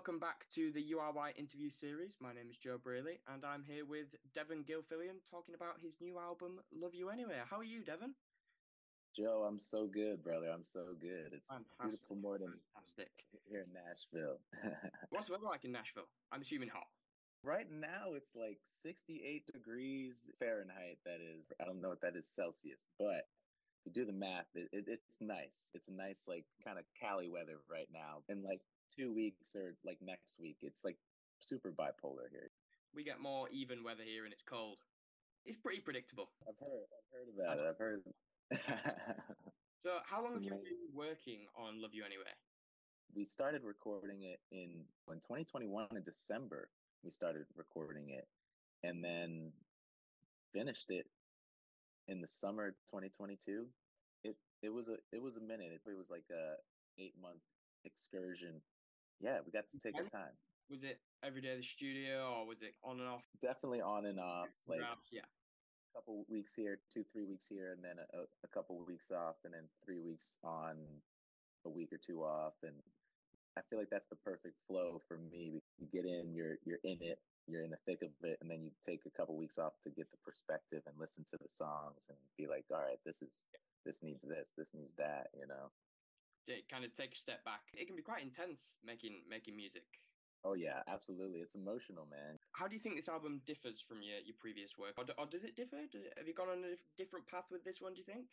welcome back to the URY interview series. My name is Joe Brearly, and I'm here with Devon Gilfillian talking about his new album, Love You Anyway. How are you, Devon? Joe, I'm so good, brother. I'm so good. It's Fantastic. beautiful morning Fantastic. here in Nashville. What's the weather like in Nashville? I'm assuming hot. right now, it's like 68 degrees Fahrenheit. That is, I don't know what that is Celsius, but if you do the math, it, it, it's nice. It's a nice, like, kind of Cali weather right now. And, like two weeks or like next week, it's like super bipolar here. We get more even weather here, and it's cold. It's pretty predictable. I've heard, I've heard about it. I've heard. So, how long It's have you been working on Love You Anyway? we started recording it in in 2021 in December. We started recording it, and then finished it in the summer of 2022. It it was a it was a minute. It, was like a eight month excursion. Yeah, we got to take our time. Was it every day at the studio, or was it on and off? Definitely on and off. Like yeah. a couple weeks here, two three weeks here, and then a, a couple weeks off, and then three weeks on, a week or two off, and I feel like that's the perfect flow for me. You get in, you're you're in it, you're in the thick of it, and then you take a couple weeks off to get the perspective and listen to the songs and be like, all right, this is this needs this, this needs that, you know. To kind of take a step back. It can be quite intense making making music. Oh yeah, absolutely. It's emotional, man. How do you think this album differs from your, your previous work, or, or does it differ? Do, have you gone on a different path with this one? Do you think?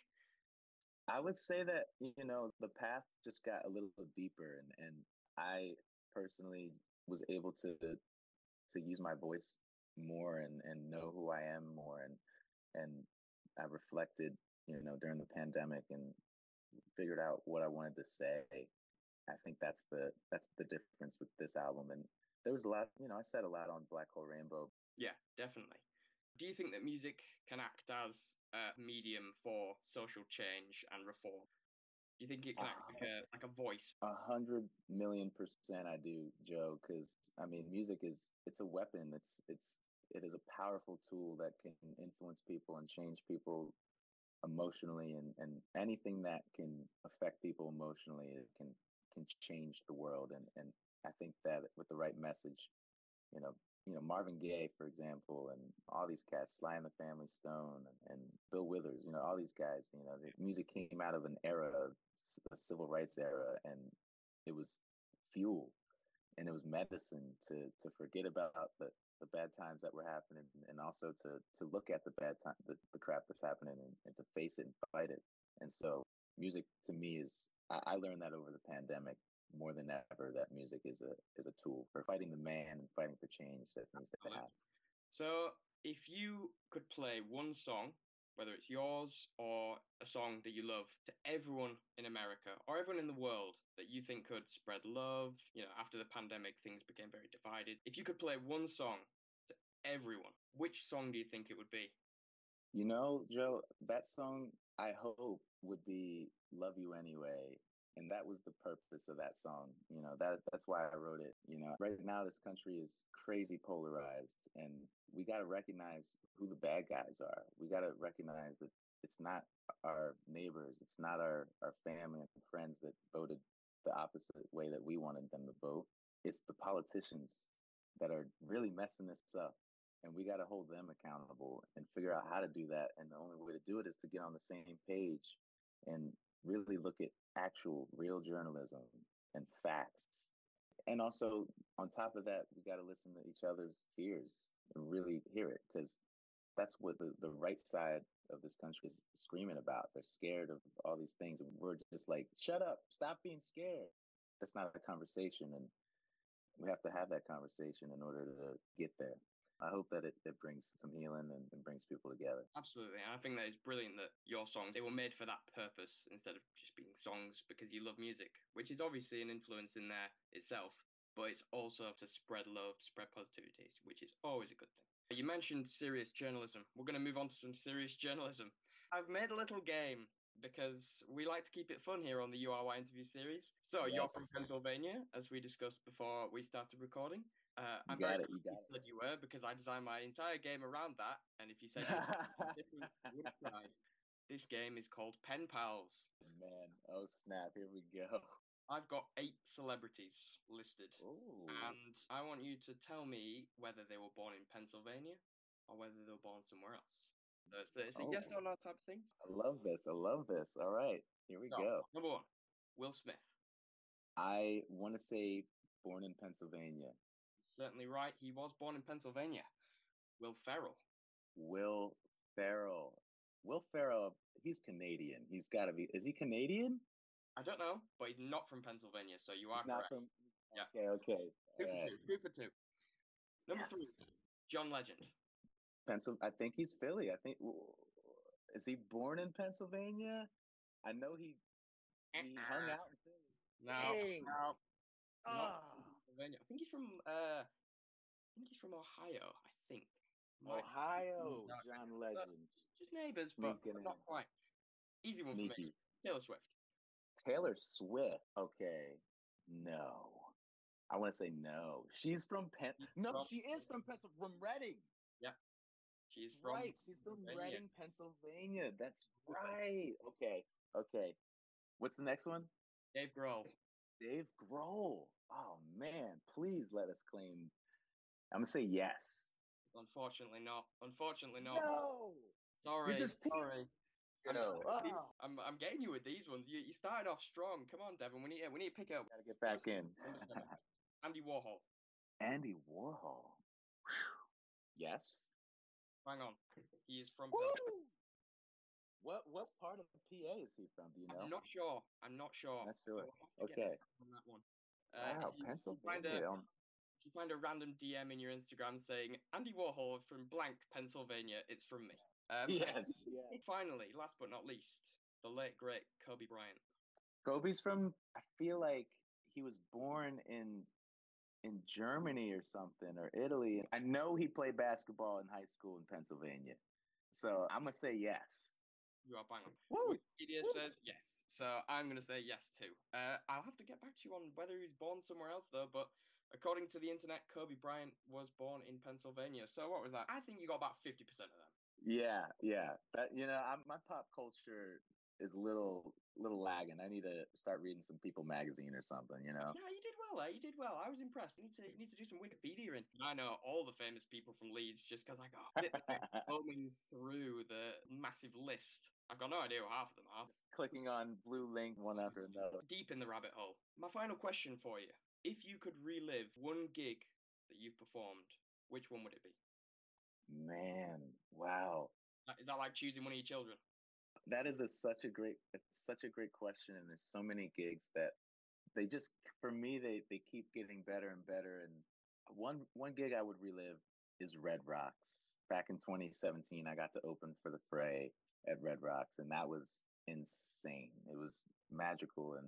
I would say that you know the path just got a little deeper, and and I personally was able to to use my voice more and and know who I am more, and and I reflected, you know, during the pandemic and figured out what I wanted to say. I think that's the that's the difference with this album, and there was a lot, you know, I said a lot on Black Hole Rainbow. Yeah, definitely. Do you think that music can act as a medium for social change and reform? Do you think it can act like ah. a like a voice? A hundred million percent, I do, Joe. Because I mean, music is it's a weapon. It's it's it is a powerful tool that can influence people and change people emotionally, and and anything that can affect people emotionally, it can can change the world. And and I think that with the right message, you know, you know Marvin Gaye, for example, and all these cats, Sly and the Family Stone, and, and Bill Withers, you know, all these guys, you know, the music came out of an era, a civil rights era, and it was fuel and it was medicine to to forget about the the bad times that were happening and also to to look at the bad time the, the crap that's happening and, and to face it and fight it. And so music to me is I, I learned that over the pandemic more than ever that music is a is a tool for fighting the man and fighting for change that needs to happen. So, if you could play one song, whether it's yours or a song that you love, to everyone in America or everyone in the world that you think could spread love, you know, after the pandemic, things became very divided. If you could play one song to everyone, which song do you think it would be? You know, Joe, that song I hope would be Love You Anyway. And that was the purpose of that song. You know, that that's why I wrote it. You know, right now this country is crazy polarized and we gotta recognize who the bad guys are. We gotta recognize that it's not our neighbors, it's not our, our family and friends that voted the opposite way that we wanted them to vote. It's the politicians that are really messing this up and we got to hold them accountable and figure out how to do that and the only way to do it is to get on the same page and really look at actual real journalism and facts and also on top of that we got to listen to each other's fears and really hear it because that's what the, the right side of this country is screaming about they're scared of all these things and we're just like shut up stop being scared that's not a conversation and we have to have that conversation in order to get there I hope that it, it brings some healing and, and brings people together. Absolutely. And I think that it's brilliant that your songs, they were made for that purpose instead of just being songs because you love music, which is obviously an influence in there itself, but it's also to spread love, to spread positivity, which is always a good thing. You mentioned serious journalism. We're going to move on to some serious journalism. I've made a little game because we like to keep it fun here on the URY interview series. So you're from Pennsylvania, as we discussed before we started recording. Uh, I'm very got it, you glad you said you were because I designed my entire game around that. And if you said you were different, I would have tried. This game is called Pen Pals. Man, oh snap, here we go. I've got eight celebrities listed, Ooh. and I want you to tell me whether they were born in Pennsylvania or whether they were born somewhere else. So it's a, it's a oh. yes Oh. or no type of thing. I love this. I love this. All right, here we So, go. Number one, Will Smith. I want to say born in Pennsylvania. Certainly right. He was born in Pennsylvania. Will Ferrell. Will Ferrell. Will Ferrell. He's Canadian. He's got to be. Is he Canadian? I don't know, but he's not from Pennsylvania, so you are He's not correct. from. Yeah. Okay. Okay. Two for two. Two for two. Number Yes. three, John Legend. Pencil. I think he's Philly. I think. Is he born in Pennsylvania? I know he he hung out in Philly. No, Dang. no, not Ah. Pennsylvania. I think he's from. Uh, I think he's from Ohio. I think. Might- Ohio, No, John Legend. Just neighbors, but Sneaking not in. quite. Easy one for me. Taylor Swift. Taylor Swift. Okay. No. I want to say no. She's from Penn. No, from- she is from Pencil from Reading. Yeah. She's from. right. She's from Reading, Pennsylvania. That's right. Okay. Okay. What's the next one? Dave Grohl. Dave Grohl. Oh man, please let us claim. I'm gonna say yes. Unfortunately not. Unfortunately not. No. Sorry. just teased sorry. I'm, No. I'm-. I'm, I'm getting you with these ones. You, you started off strong. Come on, Devon. We need we need to pick up. Gotta get back in. Andy Warhol. Andy Warhol. Whew. Yes. Hang on. He is from. What what part of the PA is he from? Do you know? I'm not sure. I'm not sure. Not sure. We'll have to get Okay. on that one. Wow, Uh, if you- find Pennsylvania. A- If you find a random DM in your Instagram saying Andy Warhol from blank Pennsylvania, it's from me. Um, Yes. Yeah. Finally, last but not least, the late great Kobe Bryant. Kobe's from. I feel like he was born in in Germany or something or Italy. I know he played basketball in high school in Pennsylvania. So I'm gonna say yes. You are bang on. Woo! Wikipedia Woo! says yes, so I'm gonna say yes too. Uh, I'll have to get back to you on whether he's born somewhere else though. But according to the internet, Kobe Bryant was born in Pennsylvania. So what was that? I think you got about fifty percent of them. Yeah, yeah. But you know, I'm, my pop culture is a little little lagging. I need to start reading some People magazine or something. You know. Yeah, you did well there. You did well. I was impressed. You need to you need to do some Wikipedia in. I know all the famous people from Leeds just because I got sit combing through the massive list. I've got no idea what half of them are. Just clicking on blue link one after another. Deep in the rabbit hole. My final question for you: If you could relive one gig that you've performed, which one would it be? Man, wow. Is that like choosing one of your children? That is a, such a great such a great question and there's so many gigs that they just for me they they keep getting better and better and one one gig I would relive is Red Rocks. Back in 2017 I got to open for the Fray at Red Rocks and that was insane. It was magical and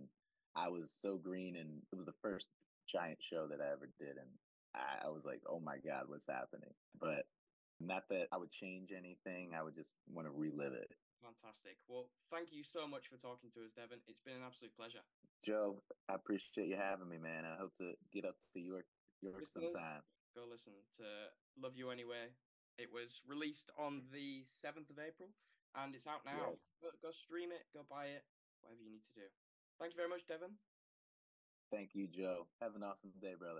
I was so green and it was the first giant show that I ever did and I, I was like, "Oh my god, what's happening?" But not that I would change anything. I would just want to relive it. Fantastic. Well, thank you so much for talking to us, Devon. It's been an absolute pleasure. Joe, I appreciate you having me, man. I hope to get up to York, York Listeners, sometime. Go listen to Love You Anyway. It was released on the 7th of April and it's out now. Yes. Go, go stream it, go buy it, whatever you need to do. Thank you very much, Devon. Thank you, Joe. Have an awesome day, brother.